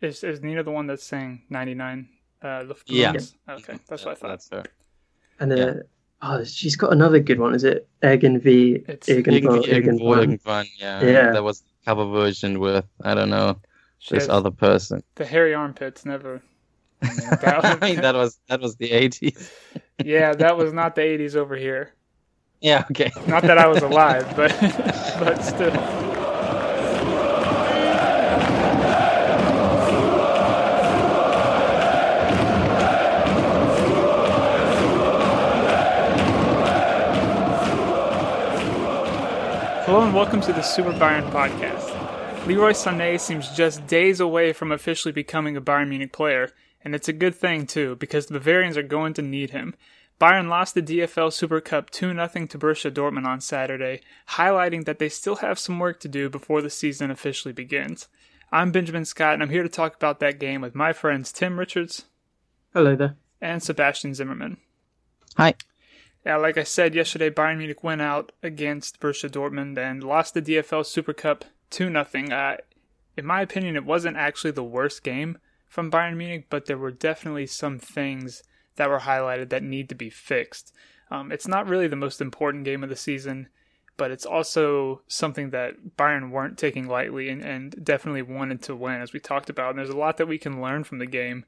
Is is Nena the one that's saying ninety nine? Uh, Yeah. Okay, that's what I thought. That's her. And uh, Yeah. oh, she's got another good one. Is it Egan v. It's Irgendwo- Irgendwo, Irgendwann? Irgendwann, yeah. Yeah. There was a cover version with I don't know She this other person. the hairy armpits never. I mean, that- mean, that was that was the eighties. yeah, that was not the eighties over here. Yeah. Okay. Not that I was alive, but but still. Hello and welcome to the Super Bayern podcast. Leroy Sané seems just days away from officially becoming a Bayern Munich player, and it's a good thing too, because the Bavarians are going to need him. Bayern lost the DFL Super Cup 2 0 to Borussia Dortmund on Saturday, highlighting that they still have some work to do before the season officially begins. I'm Benjamin Scott, and I'm here to talk about that game with my friends Tim Richards Hello there. and Sebastian Zimmerman. Hi. Yeah, like I said yesterday, Bayern Munich went out against Borussia Dortmund and lost the DFL Super Cup 2 0. Uh, in my opinion, it wasn't actually the worst game from Bayern Munich, but there were definitely some things that were highlighted that need to be fixed. Um, it's not really the most important game of the season, but it's also something that Bayern weren't taking lightly and, and definitely wanted to win, as we talked about. And there's a lot that we can learn from the game.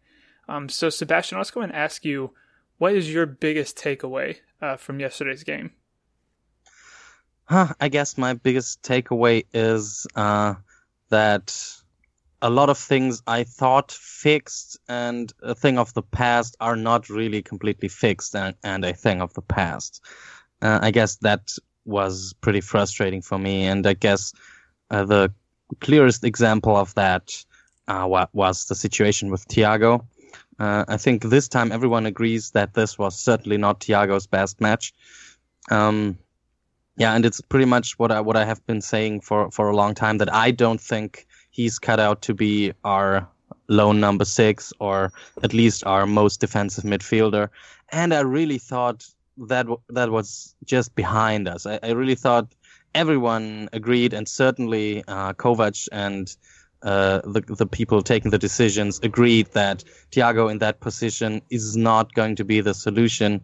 Um, so, Sebastian, let's go and ask you what is your biggest takeaway uh, from yesterday's game? Huh, I guess my biggest takeaway is uh, that a lot of things I thought fixed and a thing of the past are not really completely fixed and, and a thing of the past. Uh, I guess that was pretty frustrating for me, and I guess uh, the clearest example of that uh, was the situation with Thiago. Uh, I think this time everyone agrees that this was certainly not Thiago's best match. Um, yeah, and it's pretty much what I what I have been saying for for a long time that I don't think he's cut out to be our lone number six or at least our most defensive midfielder. And I really thought that that was just behind us. I, I really thought everyone agreed, and certainly uh, Kovac and uh, the the people taking the decisions agreed that Thiago in that position is not going to be the solution.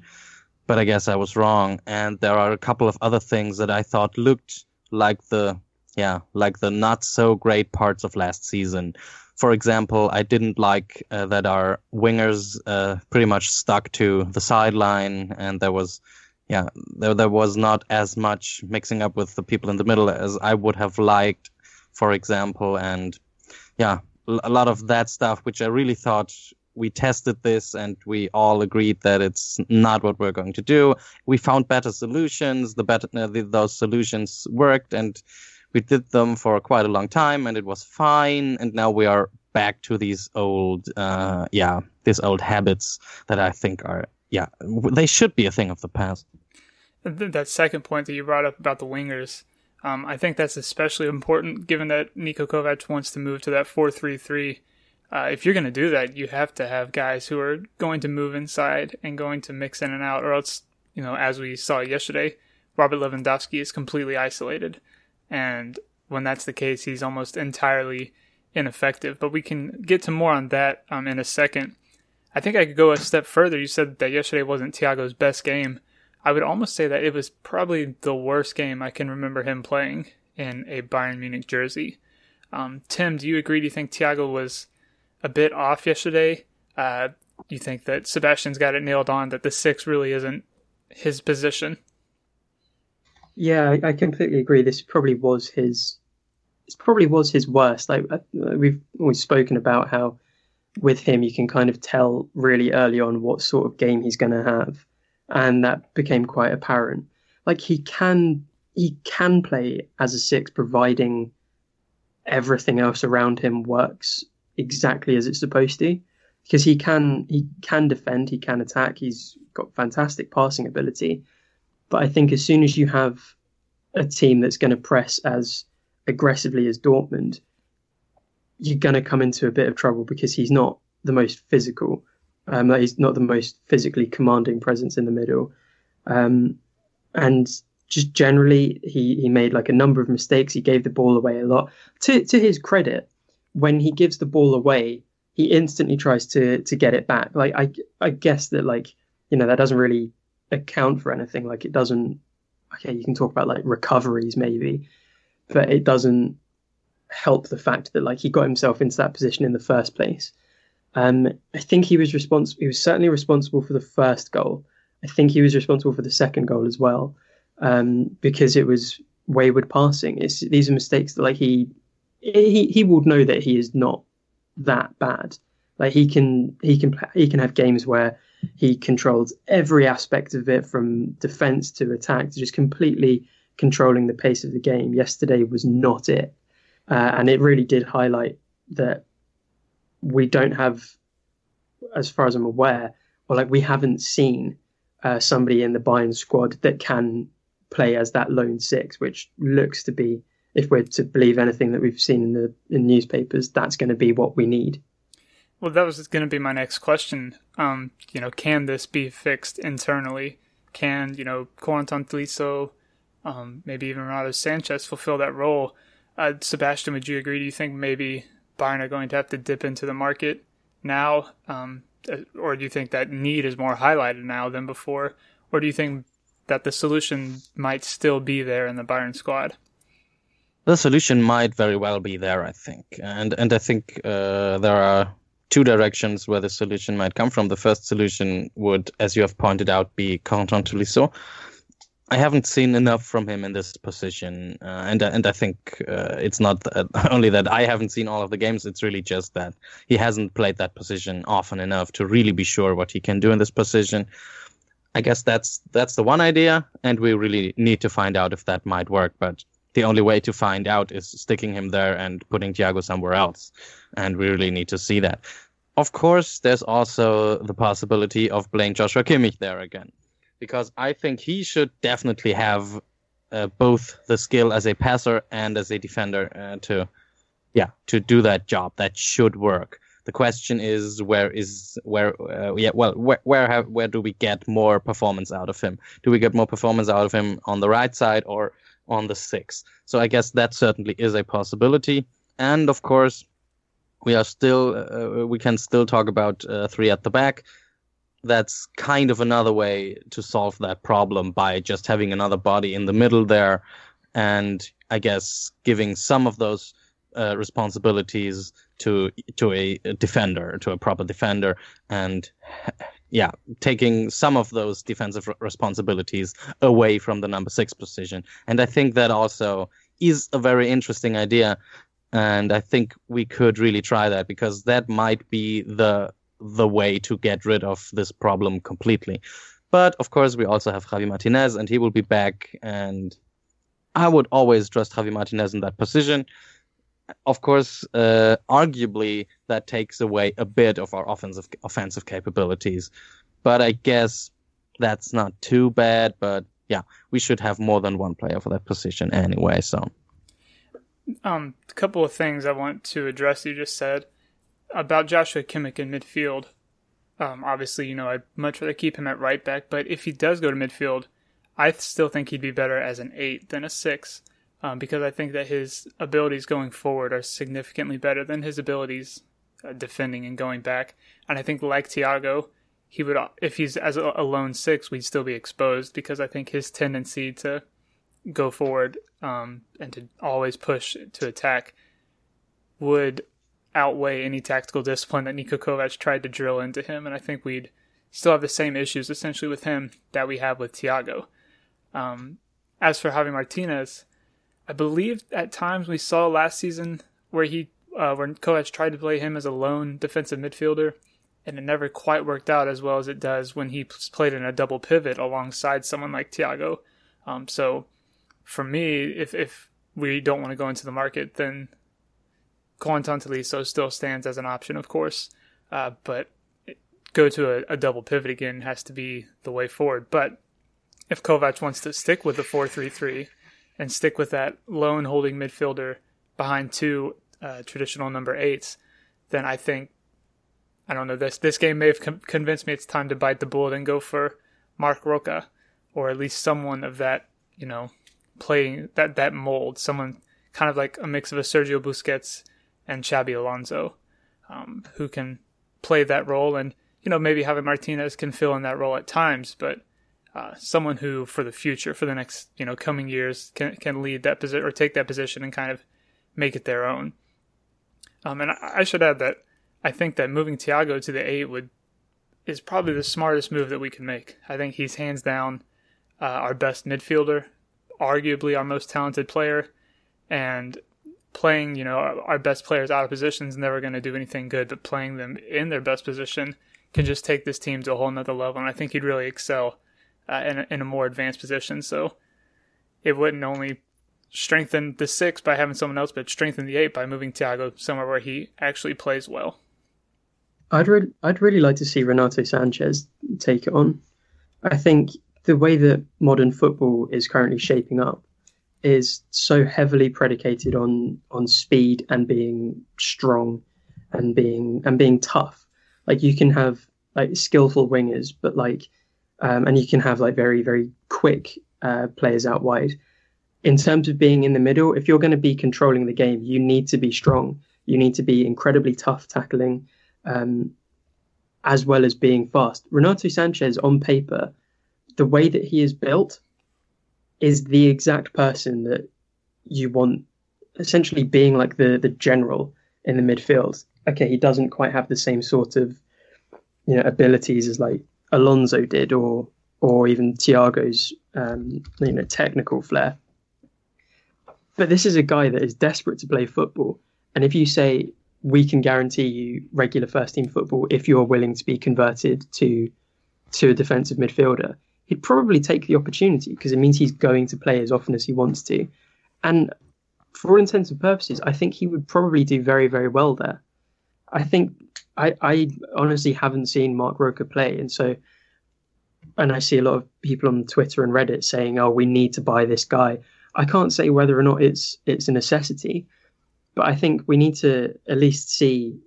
But I guess I was wrong, and there are a couple of other things that I thought looked like the yeah like the not so great parts of last season. For example, I didn't like uh, that our wingers uh, pretty much stuck to the sideline, and there was yeah there there was not as much mixing up with the people in the middle as I would have liked, for example, and yeah a lot of that stuff which I really thought we tested this and we all agreed that it's not what we're going to do. We found better solutions. The better uh, the, those solutions worked, and we did them for quite a long time, and it was fine. And now we are back to these old, uh, yeah, these old habits that I think are, yeah, they should be a thing of the past. That second point that you brought up about the wingers, um, I think that's especially important given that Niko Kovac wants to move to that 4 3 3. Uh, if you're going to do that, you have to have guys who are going to move inside and going to mix in and out, or else, you know, as we saw yesterday, Robert Lewandowski is completely isolated. And when that's the case, he's almost entirely ineffective. But we can get to more on that um, in a second. I think I could go a step further. You said that yesterday wasn't Thiago's best game. I would almost say that it was probably the worst game I can remember him playing in a Bayern Munich jersey. Um, Tim, do you agree? Do you think Thiago was a bit off yesterday? Uh, you think that Sebastian's got it nailed on that the six really isn't his position? Yeah, I, completely agree. This probably was his. This probably was his worst. Like uh, we've always spoken about how, with him, you can kind of tell really early on what sort of game he's going to have, and that became quite apparent. Like he can, he can play as a six, providing everything else around him works exactly as it's supposed to, because he can, he can defend, he can attack, he's got fantastic passing ability. But I think as soon as you have a team that's going to press as aggressively as Dortmund, you're going to come into a bit of trouble because he's not the most physical. Um, he's not the most physically commanding presence in the middle. Um, and just generally, he, he made like a number of mistakes. He gave the ball away a lot. To, to his credit, when he gives the ball away, he instantly tries to to get it back. Like I I guess that like you know that doesn't really account for anything. Like it doesn't. Okay, you can talk about like recoveries maybe, but it doesn't help the fact that like he got himself into that position in the first place. Um, I think he was responsible. He was certainly responsible for the first goal. I think he was responsible for the second goal as well, um, because it was wayward passing. It's these are mistakes that like he he he would know that he is not that bad. Like he can he can he can have games where he controls every aspect of it from defense to attack to just completely controlling the pace of the game. Yesterday was not it, uh, and it really did highlight that we don't have, as far as I'm aware, or like we haven't seen uh, somebody in the Bayern squad that can play as that lone six, which looks to be, if we're to believe anything that we've seen in the in newspapers, that's going to be what we need. Well, that was going to be my next question. Um, you know, can this be fixed internally? Can you know Corentin Tolisso, um, maybe even Renato Sanches fulfill that role? Uh, Sebastian, would you agree? Do you think maybe Bayern are going to have to dip into the market now, um, uh, or do you think that need is more highlighted now than before, or do you think that the solution might still be there in the Bayern squad? The solution might very well be there, I think, and and I think uh, there are two directions where the solution might come from. The first solution would, as you have pointed out, be Corentin Tolisso. I haven't seen enough from him in this position, uh, and and I think uh, it's not only that I haven't seen all of the games. It's really just that he hasn't played that position often enough to really be sure what he can do in this position. I guess that's that's the one idea, and we really need to find out if that might work. But the only way to find out is sticking him there and putting Thiago somewhere else. And we really need to see that. Of course, there's also the possibility of playing Joshua Kimmich there again, because I think he should definitely have uh, both the skill as a passer and as a defender uh, to, yeah, to do that job. That should work. The question is where is where uh, yeah well where where have where do we get more performance out of him? Do we get more performance out of him on the right side or on the six. So I guess that certainly is a possibility. And of course, we are still uh, we can still talk about uh, three at the back. That's kind of another way to solve that problem by just having another body in the middle there, and I guess giving some of those uh, responsibilities to to a, a defender, to a proper defender, and yeah, taking some of those defensive responsibilities away from the number six position. And I think that also is a very interesting idea. And I think we could really try that because that might be the the way to get rid of this problem completely. But of course, we also have Javi Martinez, and he will be back. And I would always trust Javi Martinez in that position of course, uh, arguably that takes away a bit of our offensive offensive capabilities, but I guess that's not too bad. But yeah, we should have more than one player for that position anyway. So, um, a couple of things I want to address. You just said about Joshua Kimmich in midfield. Um, obviously, you know I'd much rather keep him at right back, but if he does go to midfield, I still think he'd be better as an eight than a six um, because I think that his abilities going forward are significantly better than his abilities uh, defending and going back. And I think, like Thiago, he would if he's as a, lone six, we'd still be exposed because I think his tendency to go forward um, and to always push to attack would outweigh any tactical discipline that Niko Kovac tried to drill into him. And I think we'd still have the same issues essentially with him that we have with Thiago. Um, as for Javi Martinez, I believe at times we saw last season where he uh, where Kovac tried to play him as a lone defensive midfielder, and it never quite worked out as well as it does when he played in a double pivot alongside someone like Thiago. Um, so for me, if if we don't want to go into the market, then Corentin Tolisso still stands as an option, of course, uh, but go to a, a double pivot again has to be the way forward. But if Kovac wants to stick with the four three three and stick with that lone holding midfielder behind two uh, traditional number eights, then I think I don't know this this game may have com- convinced me it's time to bite the bullet and go for Marc Roca or at least someone of that you know playing that that mold, someone kind of like a mix of a Sergio Busquets and Xabi Alonso, um, who can play that role. And, you know, maybe Javi Martinez can fill in that role at times, but uh, someone who, for the future, for the next, you know, coming years, can, can lead that position or take that position and kind of make it their own. Um, and I, I should add that I think that moving Thiago to the eight would is probably the smartest move that we can make. I think he's hands down uh, our best midfielder, arguably our most talented player, and playing you know our best players out of position is never going to do anything good. But playing them in their best position can just take this team to a whole nother level, and I think he'd really excel uh, in, a, in a more advanced position. So it wouldn't only strengthen the six by having someone else, but strengthen the eight by moving Thiago somewhere where he actually plays well. I'd really, I'd really like to see Renato Sanches take it on. I think the way that modern football is currently shaping up is so heavily predicated on on speed and being strong and being and being tough. Like you can have like skillful wingers, but like um, and you can have like very very quick uh, players out wide. In terms of being in the middle, if you're going to be controlling the game, you need to be strong. You need to be incredibly tough tackling um, as well as being fast. Renato Sanches, on paper, the way that he is built, is the exact person that you want, essentially being like the the general in the midfield. Okay, he doesn't quite have the same sort of you know abilities as like Alonso did, or or even Thiago's um, you know technical flair. But this is a guy that is desperate to play football, and if you say we can guarantee you regular first team football if you're willing to be converted to to a defensive midfielder. He'd probably take the opportunity because it means he's going to play as often as he wants to. And for all intents and purposes, I think he would probably do very, very well there. I think I, I honestly haven't seen Marc Roca play, and so and I see a lot of people on Twitter and Reddit saying, "Oh, we need to buy this guy." I can't say whether or not it's it's a necessity, but I think we need to at least see.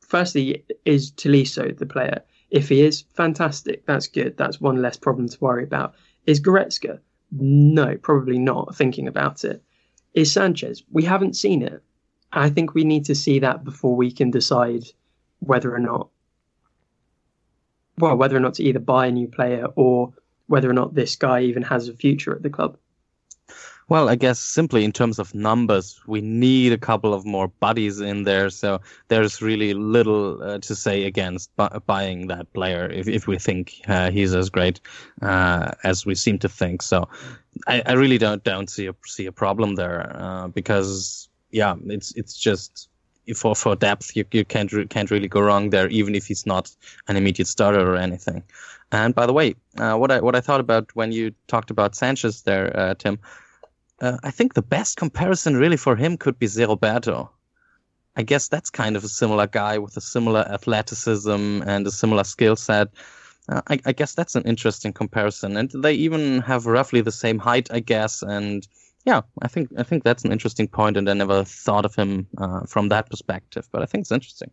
Firstly, is Tolisso the player? If he is, fantastic. That's good. That's one less problem to worry about. Is Goretzka? No, probably not. Thinking about it, is Sanches? We haven't seen it. I think we need to see that before we can decide whether or not, well, whether or not to either buy a new player or whether or not this guy even has a future at the club. Well, I guess simply in terms of numbers, we need a couple of more buddies in there. So there's really little uh, to say against bu- buying that player if, if we think uh, he's as great uh, as we seem to think. So I, I, really don't don't see a see a problem there uh, because yeah, it's it's just for for depth you, you can't re- can't really go wrong there even if he's not an immediate starter or anything. And by the way, uh, what I what I thought about when you talked about Sanches there, uh, Tim uh, I think the best comparison really for him could be Zé Roberto. I guess that's kind of a similar guy with a similar athleticism and a similar skill set. Uh, I, I, guess that's an interesting comparison, and they even have roughly the same height, I guess. And yeah, I think I think that's an interesting point, and I never thought of him uh, from that perspective, but I think it's interesting.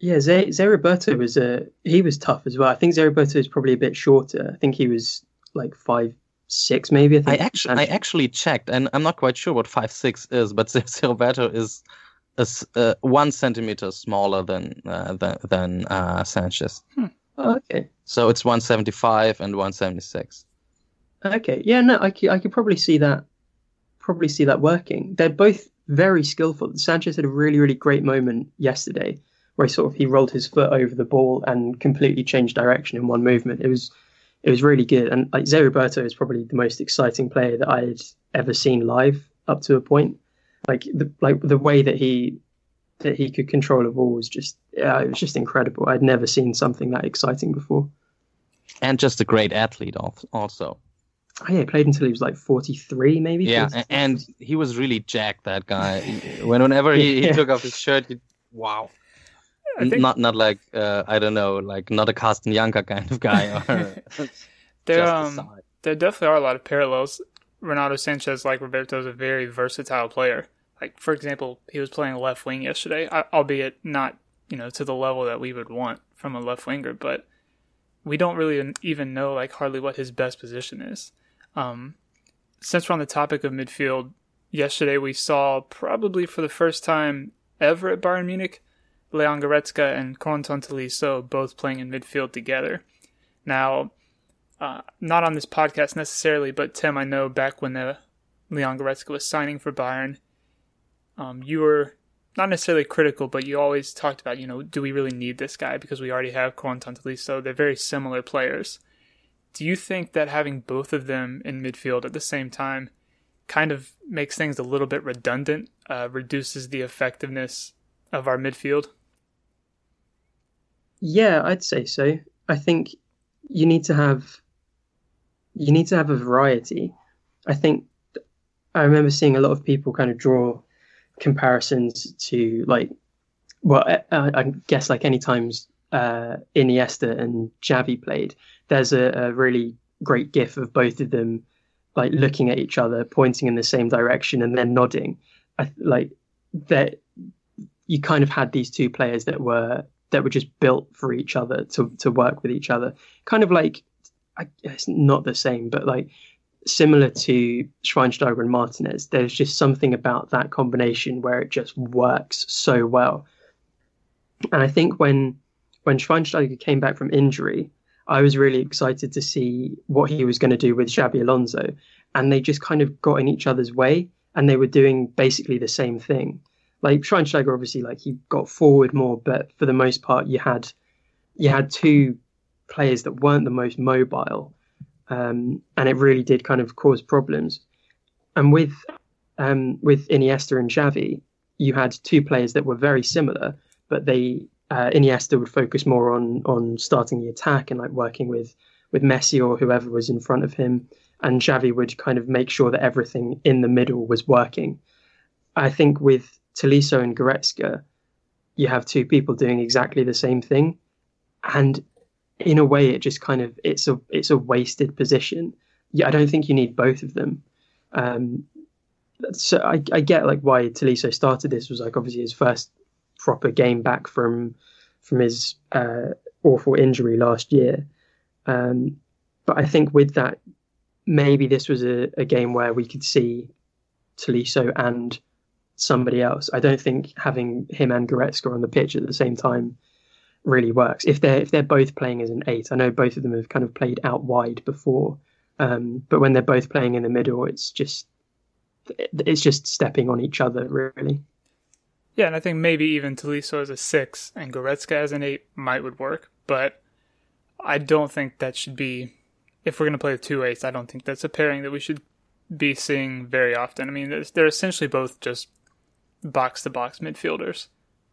Yeah, Zé Roberto was a uh, he was tough as well. I think Zé Roberto is probably a bit shorter. I think he was like five six, maybe. I, think. I actually, I actually checked, and I'm not quite sure what five six is, but Roberto is is uh, one centimeter smaller than uh, than, than uh, Sanches. Hmm. Oh, okay. So it's 175 and 176. Okay. Yeah. No, I could, I could probably see that. Probably see that working. They're both very skillful. Sanches had a really, really great moment yesterday where he sort of he rolled his foot over the ball and completely changed direction in one movement. It was it was really good. And like Zé Roberto is probably the most exciting player that I had ever seen live up to a point. Like the like the way that he that he could control a ball was just yeah, it was just incredible. I'd never seen something that exciting before. And just a great athlete also. Oh, yeah, he played until he was like 43, maybe. Yeah, 43. and he was really jacked, that guy. when Whenever he, he took off his shirt, he, wow. Think, not not like uh, I don't know, like not a Carsten Jancker kind of guy. Or there, um, there definitely are a lot of parallels. Renato Sanches, like Roberto, is a very versatile player. Like for example, he was playing left wing yesterday, albeit not you know to the level that we would want from a left winger, but we don't really even know like hardly what his best position is. Um, since we're on the topic of midfield, yesterday we saw probably for the first time ever at Bayern Munich. Leon Goretzka and Corentin Tolisso both playing in midfield together. Now, uh, not on this podcast necessarily, but Tim, I know back when the Leon Goretzka was signing for Bayern, um, you were not necessarily critical, but you always talked about, you know, do we really need this guy because we already have Corentin Tolisso? They're very similar players. Do you think that having both of them in midfield at the same time kind of makes things a little bit redundant, uh, reduces the effectiveness of our midfield? Yeah, I'd say so. I think you need to have you need to have a variety. I think I remember seeing a lot of people kind of draw comparisons to like well I, I guess like any times uh, Iniesta and Xavi played there's a, a, really great gif of both of them like looking at each other pointing in the same direction and then nodding I, like that you kind of had these two players that were that were just built for each other to to work with each other kind of like I, it's not the same but like similar to Schweinsteiger and Martinez, there's just something about that combination where it just works so well. And I think when when Schweinsteiger came back from injury, I was really excited to see what he was going to do with Xabi Alonso. And they just kind of got in each other's way and they were doing basically the same thing. Like Schweinsteiger obviously like he got forward more, but for the most part you had you had two players that weren't the most mobile um, and it really did kind of cause problems. And with um, with Iniesta and Xavi, you had two players that were very similar, but they uh, Iniesta would focus more on on starting the attack and like working with with Messi or whoever was in front of him, and Xavi would kind of make sure that everything in the middle was working. I think with Tolisso and Goretzka, you have two people doing exactly the same thing, and in a way, it just kind of it's a it's a wasted position. Yeah, I don't think you need both of them. Um, so I, I get like why Tolisso started this was like obviously his first proper game back from from his uh, awful injury last year. Um, but I think with that, maybe this was a, a game where we could see Tolisso and somebody else. I don't think having him and Goretzka on the pitch at the same time really works. If they're if they're both playing as an eight, I know both of them have kind of played out wide before, um, but when they're both playing in the middle, it's just it's just stepping on each other really. Yeah, and I think maybe even Tolisso as a six and Goretzka as an eight might would work, but I don't think that should be. If we're going to play the two eights, I don't think that's a pairing that we should be seeing very often. I mean, they're essentially both just box to box midfielders.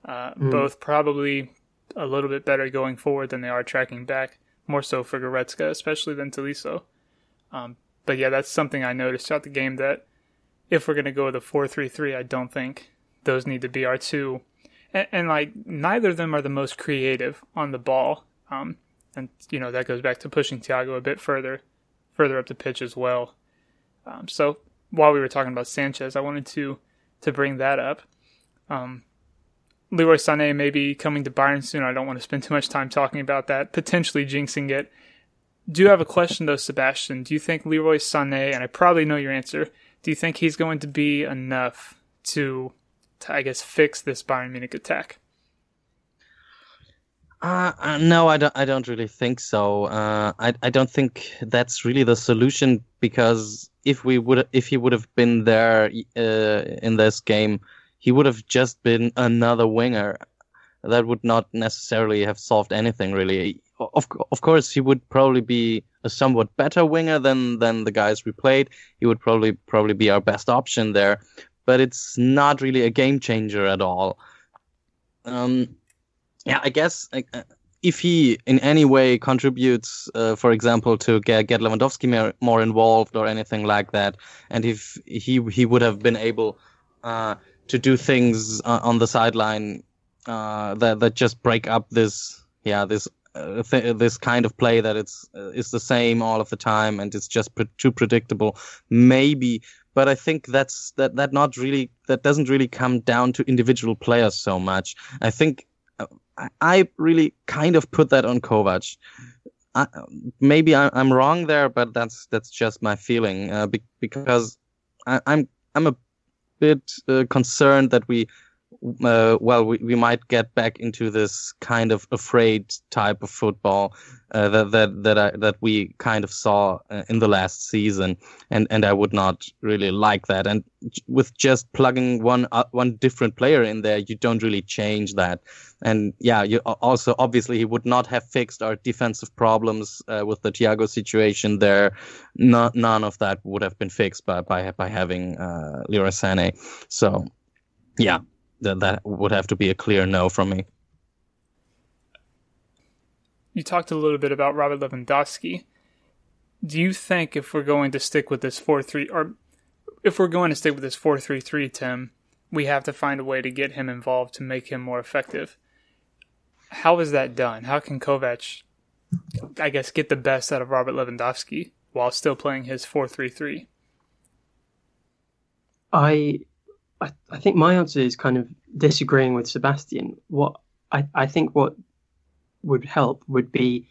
Uh, mm. Both probably a little bit better going forward than they are tracking back. More so for Goretzka, especially than Tolisso. Um, but yeah, that's something I noticed throughout the game that if we're going to go with a 4 3 3, I don't think those need to be our two. And, and, like, neither of them are the most creative on the ball. Um, and, you know, that goes back to pushing Thiago a bit further, further up the pitch as well. Um, so while we were talking about Sanches, I wanted to, to bring that up. Um, Leroy Sané may be coming to Bayern soon. I don't want to spend too much time talking about that, potentially jinxing it. Do you have a question though, Sebastian? Do you think Leroy Sané, and I probably know your answer, do you think he's going to be enough to, to I guess, fix this Bayern Munich attack? Uh, uh, no, I don't. I don't really think so. Uh, I I don't think that's really the solution because if we would, if he would have been there uh, in this game, he would have just been another winger. That would not necessarily have solved anything really. Of of course, he would probably be a somewhat better winger than than the guys we played. He would probably probably be our best option there, but it's not really a game changer at all. Um, yeah, I guess uh, if he in any way contributes, uh, for example, to get, get Lewandowski more, more, involved or anything like that, and if he he would have been able uh, to do things uh, on the sideline uh, that that just break up this yeah this uh, th- this kind of play that it's uh, is the same all of the time and it's just pre- too predictable maybe. But I think that's that that not really that doesn't really come down to individual players so much. I think I, really kind of put that on Kovac. I, maybe I, am wrong there but that's that's just my feeling uh, be- because I, I'm I'm a bit uh, concerned that we uh, well, we, we might get back into this kind of afraid type of football uh, that that that I, that we kind of saw uh, in the last season, and and I would not really like that. And with just plugging one uh, one different player in there, you don't really change that. And yeah, you also obviously he would not have fixed our defensive problems uh, with the Thiago situation there. Not, none of that would have been fixed by by by having uh, Sané. So yeah, that that would have to be a clear no from me. You talked a little bit about Robert Lewandowski. Do you think if we're going to stick with this four three, or if we're going to stick with this four three three, Tim, we have to find a way to get him involved to make him more effective? How is that done? How can Kovac, I guess, get the best out of Robert Lewandowski while still playing his four three three? I I, I think my answer is kind of disagreeing with Sebastian. What I, I think what would help would be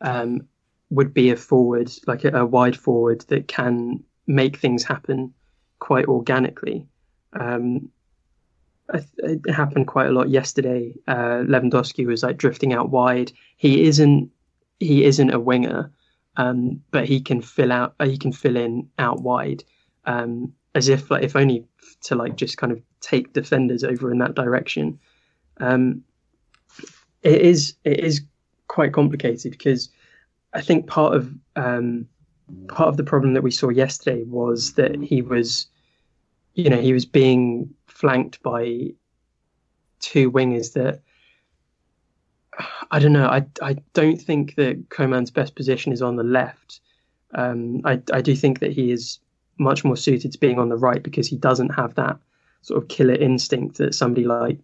um, would be a forward, like a, a, wide forward that can make things happen quite organically. Um, it happened quite a lot yesterday. Uh, Lewandowski was like drifting out wide. He isn't he isn't a winger, um, but he can fill out he can fill in out wide. Um, as if like if only to like just kind of take defenders over in that direction. Um, it is it is quite complicated because I think part of um, part of the problem that we saw yesterday was that he was, you know, he was being flanked by two wingers that I don't know. I I don't think that Coman's best position is on the left. Um, I I do think that he is much more suited to being on the right because he doesn't have that sort of killer instinct that somebody like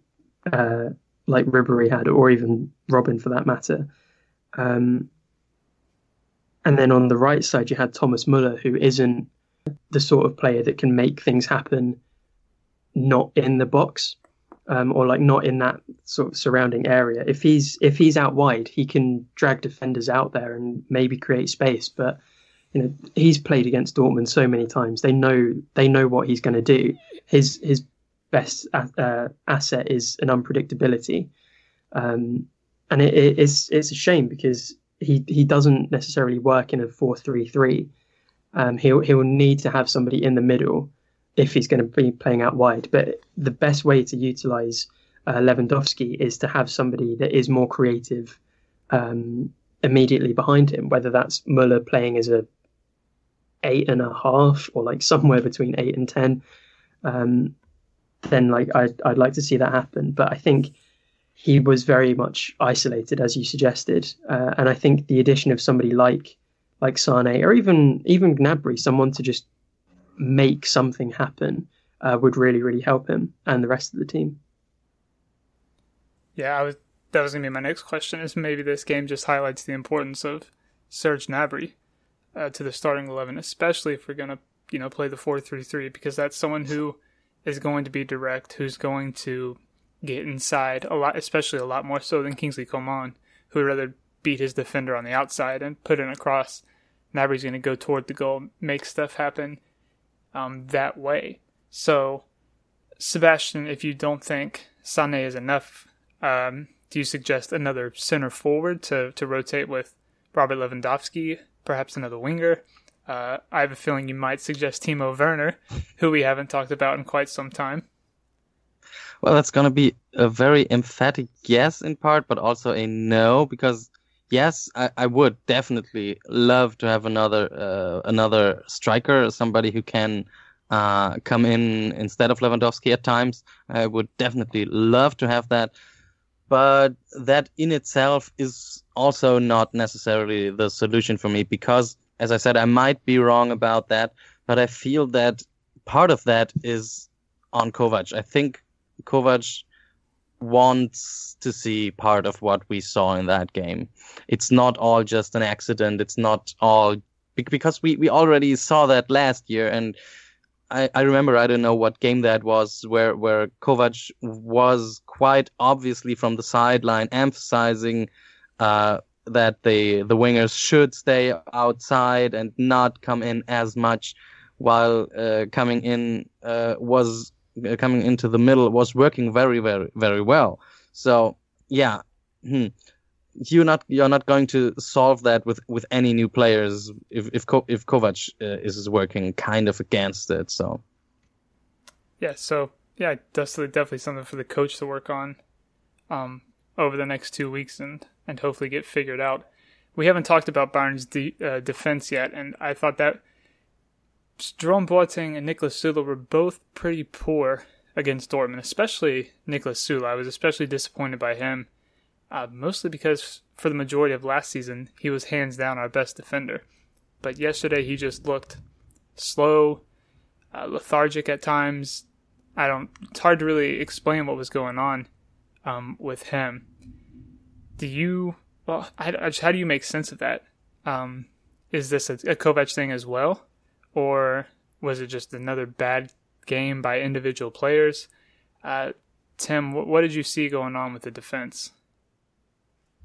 uh, like Ribery had, or even Robben for that matter. Um, and then on the right side, you had Thomas Muller, who isn't the sort of player that can make things happen not in the box um, or like not in that sort of surrounding area. If he's if he's out wide, he can drag defenders out there and maybe create space. But you know he's played against Dortmund so many times. They know they know what he's going to do. His his best uh, asset is an unpredictability, um, and it, it, it's it's a shame because he he doesn't necessarily work in a four three three. Um, he'll he'll need to have somebody in the middle if he's going to be playing out wide. But the best way to utilize uh, Lewandowski is to have somebody that is more creative um, immediately behind him, whether that's Muller playing as a eight and a half or like somewhere between eight and ten, um, then like I'd I'd like to see that happen. But I think he was very much isolated, as you suggested, uh, and I think the addition of somebody like like Sane or even even Gnabry, someone to just make something happen, uh, would really really help him and the rest of the team. Yeah, I was. That was gonna be my next question. Is maybe this game just highlights the importance of Serge Gnabry uh, to the starting eleven, especially if we're gonna you know play the four three three, because that's someone who is going to be direct, who's going to get inside a lot, especially a lot more so than Kingsley Coman, who would rather beat his defender on the outside and put it across. Gnabry's going to go toward the goal, make stuff happen um, that way. So, Sebastian, if you don't think Sané is enough, um, do you suggest another center forward to, to rotate with Robert Lewandowski, perhaps another winger? Uh, I have a feeling you might suggest Timo Werner, who we haven't talked about in quite some time. Well, that's going to be a very emphatic yes in part, but also a no because yes, I, I would definitely love to have another uh, another striker, somebody who can uh, come in instead of Lewandowski at times. I would definitely love to have that, but that in itself is also not necessarily the solution for me because as I said, I might be wrong about that, but I feel that part of that is on Kovac. I think Kovac wants to see part of what we saw in that game. It's not all just an accident. It's not all because we, we already saw that last year and I, I remember I don't know what game that was where where Kovac was quite obviously from the sideline emphasizing uh, that the the wingers should stay outside and not come in as much, while uh, coming in uh, was uh, coming into the middle was working very, very, very well. So yeah, hmm, you're not you're not going to solve that with, with any new players if if Ko- if Kovac uh, is working kind of against it. So yeah, so yeah, definitely definitely something for the coach to work on um, over the next two weeks and and hopefully get figured out. We haven't talked about Bayern's de- uh, defense yet, and I thought that Jerome Boateng and Niklas Süle were both pretty poor against Dortmund, especially Niklas Süle. I was especially disappointed by him, uh, mostly because for the majority of last season, he was hands down our best defender. But yesterday, he just looked slow, uh, lethargic at times. I don't. It's hard to really explain what was going on um, with him. Do you? Well, I, I just, how do you make sense of that? Um, is this a, a Kovac thing as well, or was it just another bad game by individual players. Uh, Tim, what, what, did you see going on with the defense?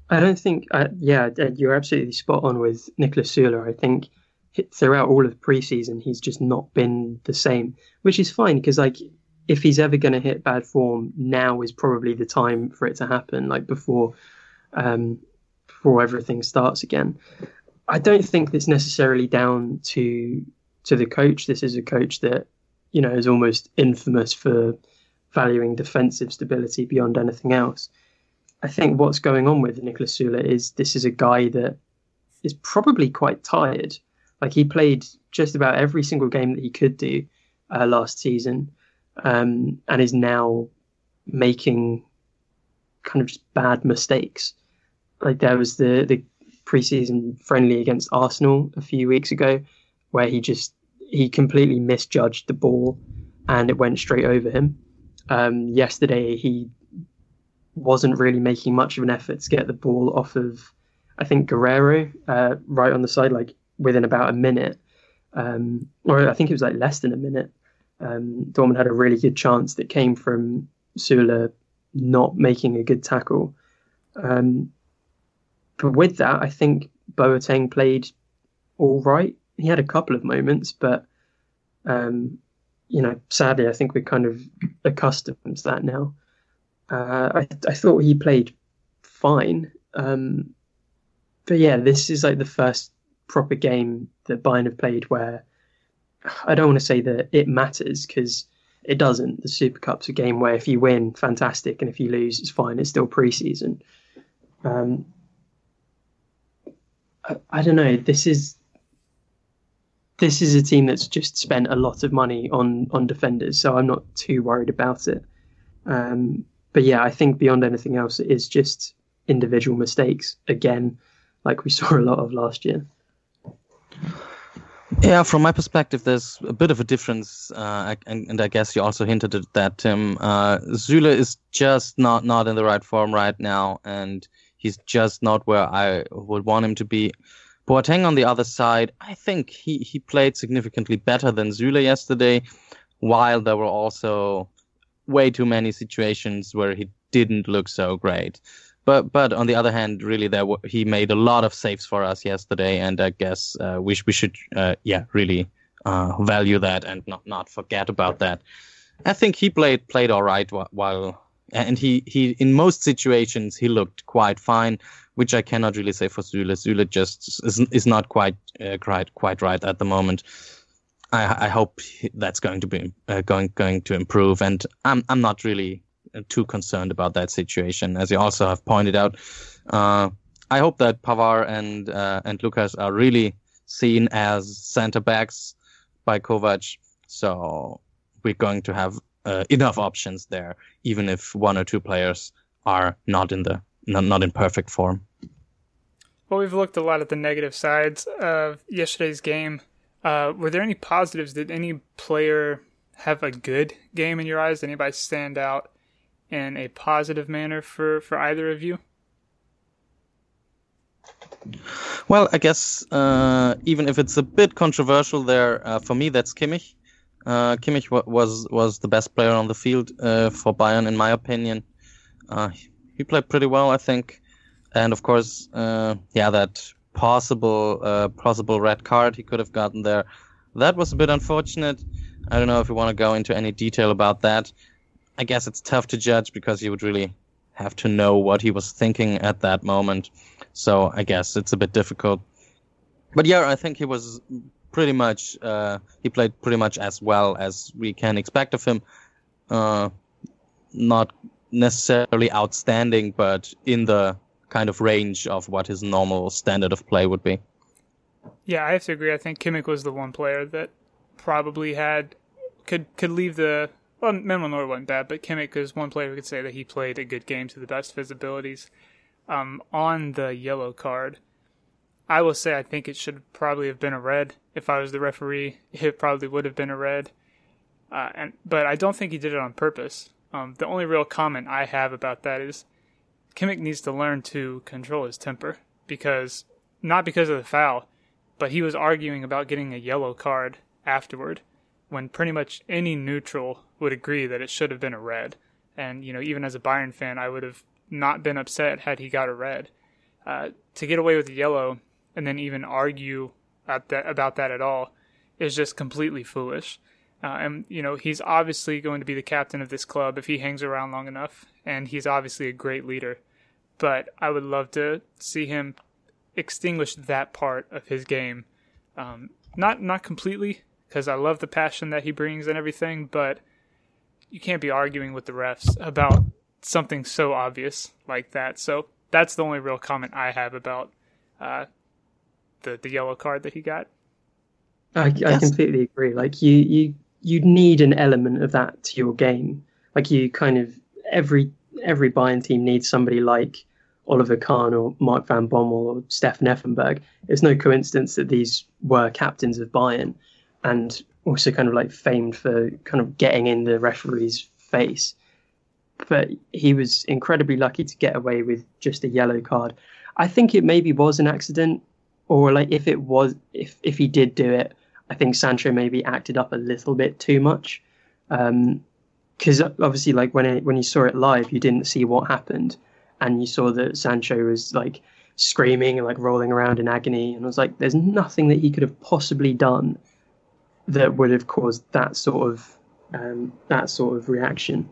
I don't think, uh, yeah, you're absolutely spot on with Niklas Süle. I think throughout all of preseason, he's just not been the same, which is fine because, like, if he's ever going to hit bad form, now is probably the time for it to happen, like before, um, before everything starts again. I don't think it's necessarily down to to the coach. This is a coach that you know, is almost infamous for valuing defensive stability beyond anything else. I think what's going on with Niklas Süle is this is a guy that is probably quite tired. Like he played just about every single game that he could do uh, last season, um, and is now making kind of just bad mistakes. Like there was the the preseason friendly against Arsenal a few weeks ago, where he just he completely misjudged the ball and it went straight over him. Um, yesterday, he wasn't really making much of an effort to get the ball off of, I think, Guerreiro uh, right on the side, like within about a minute. Um, or I think it was like less than a minute. Um, Dortmund had a really good chance that came from Süle not making a good tackle. Um, but with that, I think Boateng played all right he had a couple of moments, but um, you know, sadly, I think we're kind of accustomed to that now. Uh, I, I thought he played fine, um, but yeah, this is like the first proper game that Bayern have played where I don't want to say that it matters because it doesn't. The Super Cup's a game where if you win, fantastic, and if you lose, it's fine. It's still preseason. Um, I, I don't know. This is this is a team that's just spent a lot of money on on defenders, so I'm not too worried about it. Um, but yeah, I think beyond anything else, it is just individual mistakes again, like we saw a lot of last year. Yeah, from my perspective, there's a bit of a difference, uh, and, and, I guess you also hinted at that, Tim. Uh, Süle is just not not in the right form right now, and he's just not where I would want him to be. Boateng on the other side, I think he, he played significantly better than Süle yesterday, while there were also way too many situations where he didn't look so great. But but on the other hand, really, there w- he made a lot of saves for us yesterday, and I guess uh, we we should uh, yeah really uh, value that and not not forget about that. I think he played played all right while and he he in most situations he looked quite fine which I cannot really say for Süle. Süle just is, is not quite uh, quite quite right at the moment. I, I hope that's going to be uh, going going to improve, and I'm I'm not really uh, too concerned about that situation, as you also have pointed out. Uh, I hope that Pavard and uh, and Lucas are really seen as center backs by Kovac, so we're going to have uh, enough options there, even if one or two players are not in the not, not in perfect form. Well, we've looked a lot at the negative sides of yesterday's game. Uh, were there any positives? Did any player have a good game in your eyes? Did anybody stand out in a positive manner for, for either of you? Well, I guess uh, even if it's a bit controversial there, uh, for me that's Kimmich. Uh, Kimmich was was the best player on the field uh, for Bayern, in my opinion. Uh, he played pretty well, I think and of course, yeah, that possible uh, possible red card he could have gotten there. That was a bit unfortunate. I don't know if you want to go into any detail about that. I guess it's tough to judge because you would really have to know what he was thinking at that moment. So I guess it's a bit difficult. But yeah, I think he was pretty much uh, he played pretty much as well as we can expect of him. Uh, not necessarily outstanding, but in the kind of range of what his normal standard of play would be. Yeah, I have to agree. I think Kimmich was the one player that probably had could could leave the well, Manuel Neuer wasn't bad, but Kimmich is one player who could say that he played a good game to the best of his abilities. Um, on the yellow card, I will say I think it should probably have been a red. If I was the referee, it probably would have been a red. Uh, and but I don't think he did it on purpose. Um, the only real comment I have about that is Kimmich needs to learn to control his temper because not because of the foul, but he was arguing about getting a yellow card afterward when pretty much any neutral would agree that it should have been a red. And, you know, even as a Bayern fan, I would have not been upset had he got a red. Uh, to get away with the yellow and then even argue about that at all is just completely foolish. Uh, and, you know, he's obviously going to be the captain of this club if he hangs around long enough, and he's obviously a great leader. But I would love to see him extinguish that part of his game. Um, not not completely, because I love the passion that he brings and everything, but you can't be arguing with the refs about something so obvious like that. So that's the only real comment I have about uh, the the yellow card that he got. I, I completely agree. Like you, you, you need an element of that to your game. Like you kind of every every Bayern team needs somebody like Oliver Kahn or Mark van Bommel or Stefan Effenberg. It's no coincidence that these were captains of Bayern and also kind of like famed for kind of getting in the referee's face. But he was incredibly lucky to get away with just a yellow card. I think it maybe was an accident, or like if it was, if if he did do it, I think Sancho maybe acted up a little bit too much. Because um, obviously, like when it, when you saw it live, you didn't see what happened, and you saw that Sancho was like screaming and like rolling around in agony, and I was like, "There's nothing that he could have possibly done that would have caused that sort of um, that sort of reaction.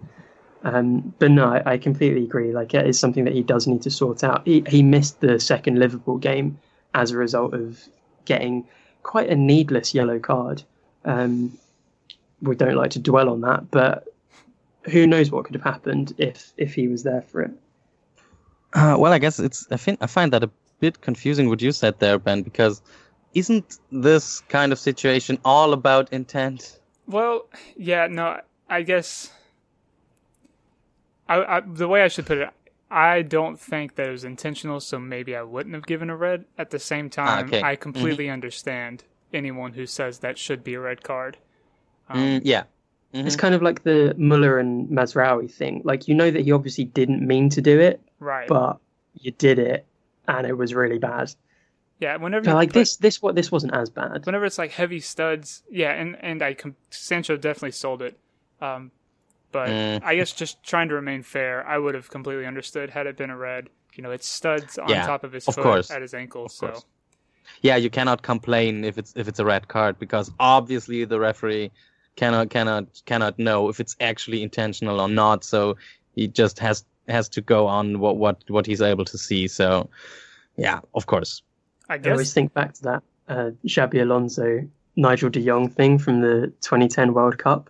Um, but no, I, I, completely agree. Like it is something that he does need to sort out. He, he missed the second Liverpool game as a result of getting quite a needless yellow card. Um, we don't like to dwell on that, but who knows what could have happened if if he was there for it. Uh, well, I guess it's. I think I find that a bit confusing what you said there, Ben, because isn't this kind of situation all about intent? Well, yeah, no, I guess I, I, the way I should put it, I don't think that it was intentional, so maybe I wouldn't have given a red. At the same ah, time, okay. I completely mm-hmm. understand anyone who says that should be a red card. Um, mm, yeah. Mm-hmm. It's kind of like the Muller and Mazraoui thing. Like, you know that he obviously didn't mean to do it, right? But you did it, and it was really bad. Yeah, whenever like put, this, this what this wasn't as bad. Whenever it's like heavy studs, yeah, and and I Sancho definitely sold it. Um, but mm. I guess just trying to remain fair, I would have completely understood had it been a red. You know, it's studs on yeah, top of his of foot course. at his ankle, of so. Course. Yeah, you cannot complain if it's if it's a red card because obviously the referee cannot cannot cannot know if it's actually intentional or not. So he just has has to go on what what what he's able to see. So yeah, of course. I guess. I always think back to that uh, Xabi Alonso, Nigel de Jong thing from the 2010 World Cup.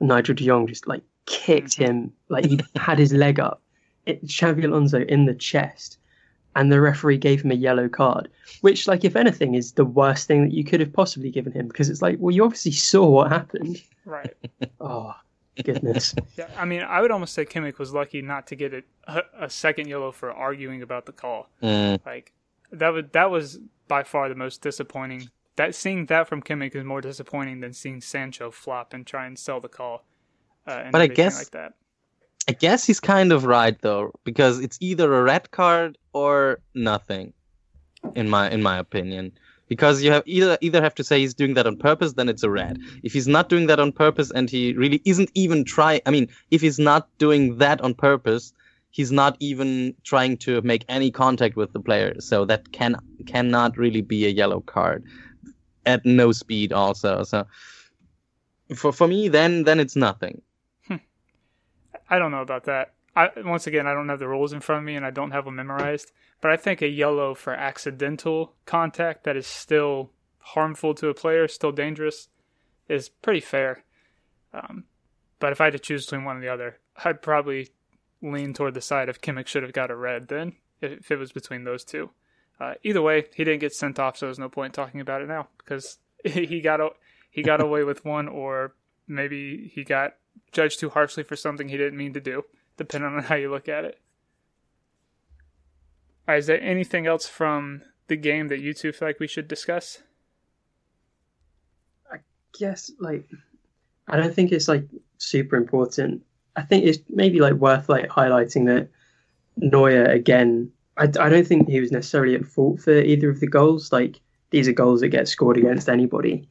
Nigel de Jong just like kicked mm-hmm. him, like he had his leg up, it, Xabi Alonso in the chest, and the referee gave him a yellow card, which, like, if anything, is the worst thing that you could have possibly given him because it's like, well, you obviously saw what happened. Right. oh, goodness. Yeah, I mean, I would almost say Kimmich was lucky not to get a, a second yellow for arguing about the call. Mm. Like, that would that was by far the most disappointing. That seeing that from Kimmich is more disappointing than seeing Sancho flop and try and sell the call. Uh, but I guess like that. I guess he's kind of right though, because it's either a red card or nothing, in my in my opinion. Because you have either either have to say he's doing that on purpose, then it's a red. If he's not doing that on purpose and he really isn't even trying, I mean, if he's not doing that on purpose, he's not even trying to make any contact with the player. So that can cannot really be a yellow card at no speed also. So For for me, then then it's nothing. Hmm. I don't know about that. I, once again, I don't have the rules in front of me and I don't have them memorized. But I think a yellow for accidental contact that is still harmful to a player, still dangerous, is pretty fair. Um, but if I had to choose between one or the other, I'd probably lean toward the side of Kimmich should have got a red then, if it was between those two. Uh, either way, he didn't get sent off, so there's no point talking about it now because he got he got away with one, or maybe he got judged too harshly for something he didn't mean to do, depending on how you look at it. Right, is there anything else from the game that you two feel like we should discuss? I guess like I don't think it's like super important. I think it's maybe like worth like highlighting that Neuer again. I, I don't think he was necessarily at fault for either of the goals. Like these are goals that get scored against anybody.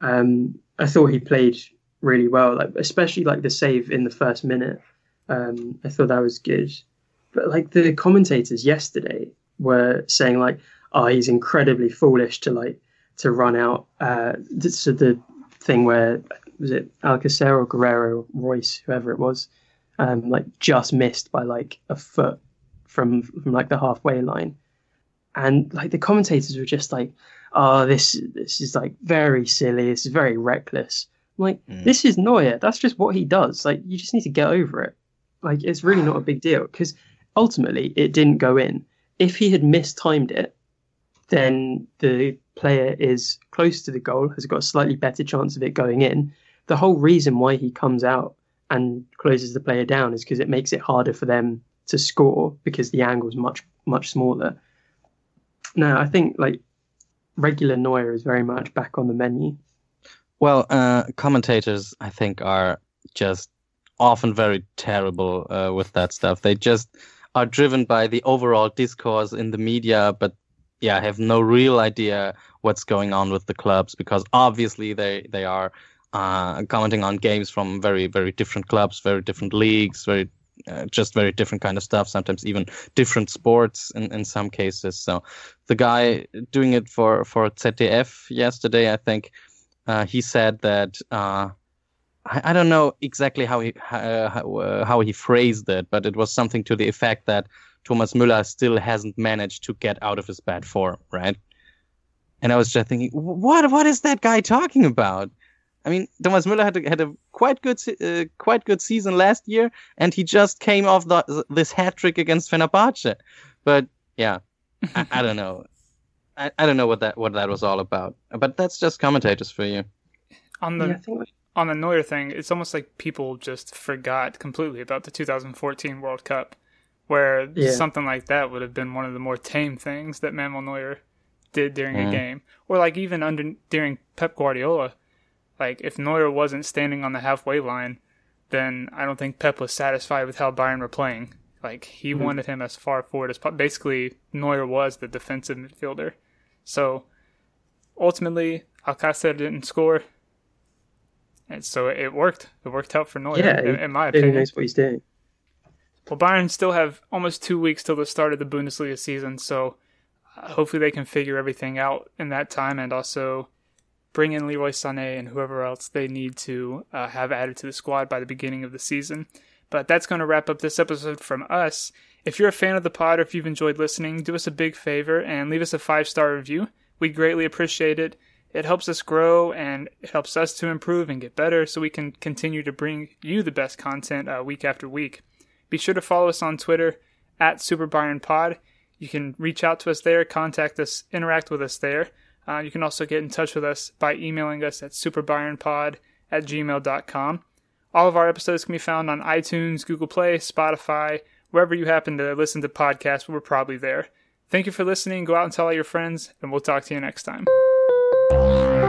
Um, I thought he played really well, like especially like the save in the first minute. Um, I thought that was good. But like the commentators yesterday were saying like, oh, he's incredibly foolish to like to run out. Uh, so the thing where was it Alcacer or Guerreiro, Reus, whoever it was, um, like just missed by like a foot from from like the halfway line, and like the commentators were just like, oh, this this is like very silly. This is very reckless. I'm like mm. this is Neuer. That's just what he does. Like you just need to get over it. Like it's really not a big deal because ultimately it didn't go in. If he had mistimed it, then the player is close to the goal, has got a slightly better chance of it going in. The whole reason why he comes out and closes the player down is because it makes it harder for them to score because the angle is much much smaller. Now I think like regular Neuer is very much back on the menu. Well, uh, commentators I think are just often very terrible uh, with that stuff. They just are driven by the overall discourse in the media, but yeah, have no real idea what's going on with the clubs because obviously they they are uh, commenting on games from very very different clubs, very different leagues, very uh, just very different kind of stuff. Sometimes even different sports in, in some cases. So the guy doing it for for ZDF yesterday, I think uh, he said that uh, I, I, don't know exactly how he uh, how, uh, how he phrased it, but it was something to the effect that Thomas Müller still hasn't managed to get out of his bad form, right? And I was just thinking, what what is that guy talking about? I mean, Thomas Müller had a, had a quite good uh, quite good season last year, and he just came off the, this hat trick against Fenerbahce. But yeah, I, I don't know. I, I don't know what that what that was all about. But that's just commentators for you. On the yeah, on the Neuer thing, it's almost like people just forgot completely about the 2014 World Cup, where yeah. something like that would have been one of the more tame things that Manuel Neuer did during mm. a game, or like even under during Pep Guardiola. Like if Neuer wasn't standing on the halfway line, then I don't think Pep was satisfied with how Bayern were playing. Like he mm. wanted him as far forward as possible. Basically, Neuer was the defensive midfielder. So ultimately, Alcacer didn't score, and so it worked. It worked out for Neuer, yeah, in, in my opinion. Knows what he's doing. Well, Bayern still have almost two weeks till the start of the Bundesliga season, so uh, hopefully they can figure everything out in that time, and also bring in Leroy Sané and whoever else they need to uh, have added to the squad by the beginning of the season. But that's going to wrap up this episode from us. If you're a fan of the pod or if you've enjoyed listening, do us a big favor and leave us a five star review. We greatly appreciate it. It helps us grow and it helps us to improve and get better so we can continue to bring you the best content uh, week after week. Be sure to follow us on Twitter at Super Bayern Pod. You can reach out to us there, contact us, interact with us there. Uh, you can also get in touch with us by emailing us at superbayernpod at gmail.com. All of our episodes can be found on iTunes, Google Play, Spotify, wherever you happen to listen to podcasts, we're probably there. Thank you for listening. Go out and tell all your friends, and we'll talk to you next time you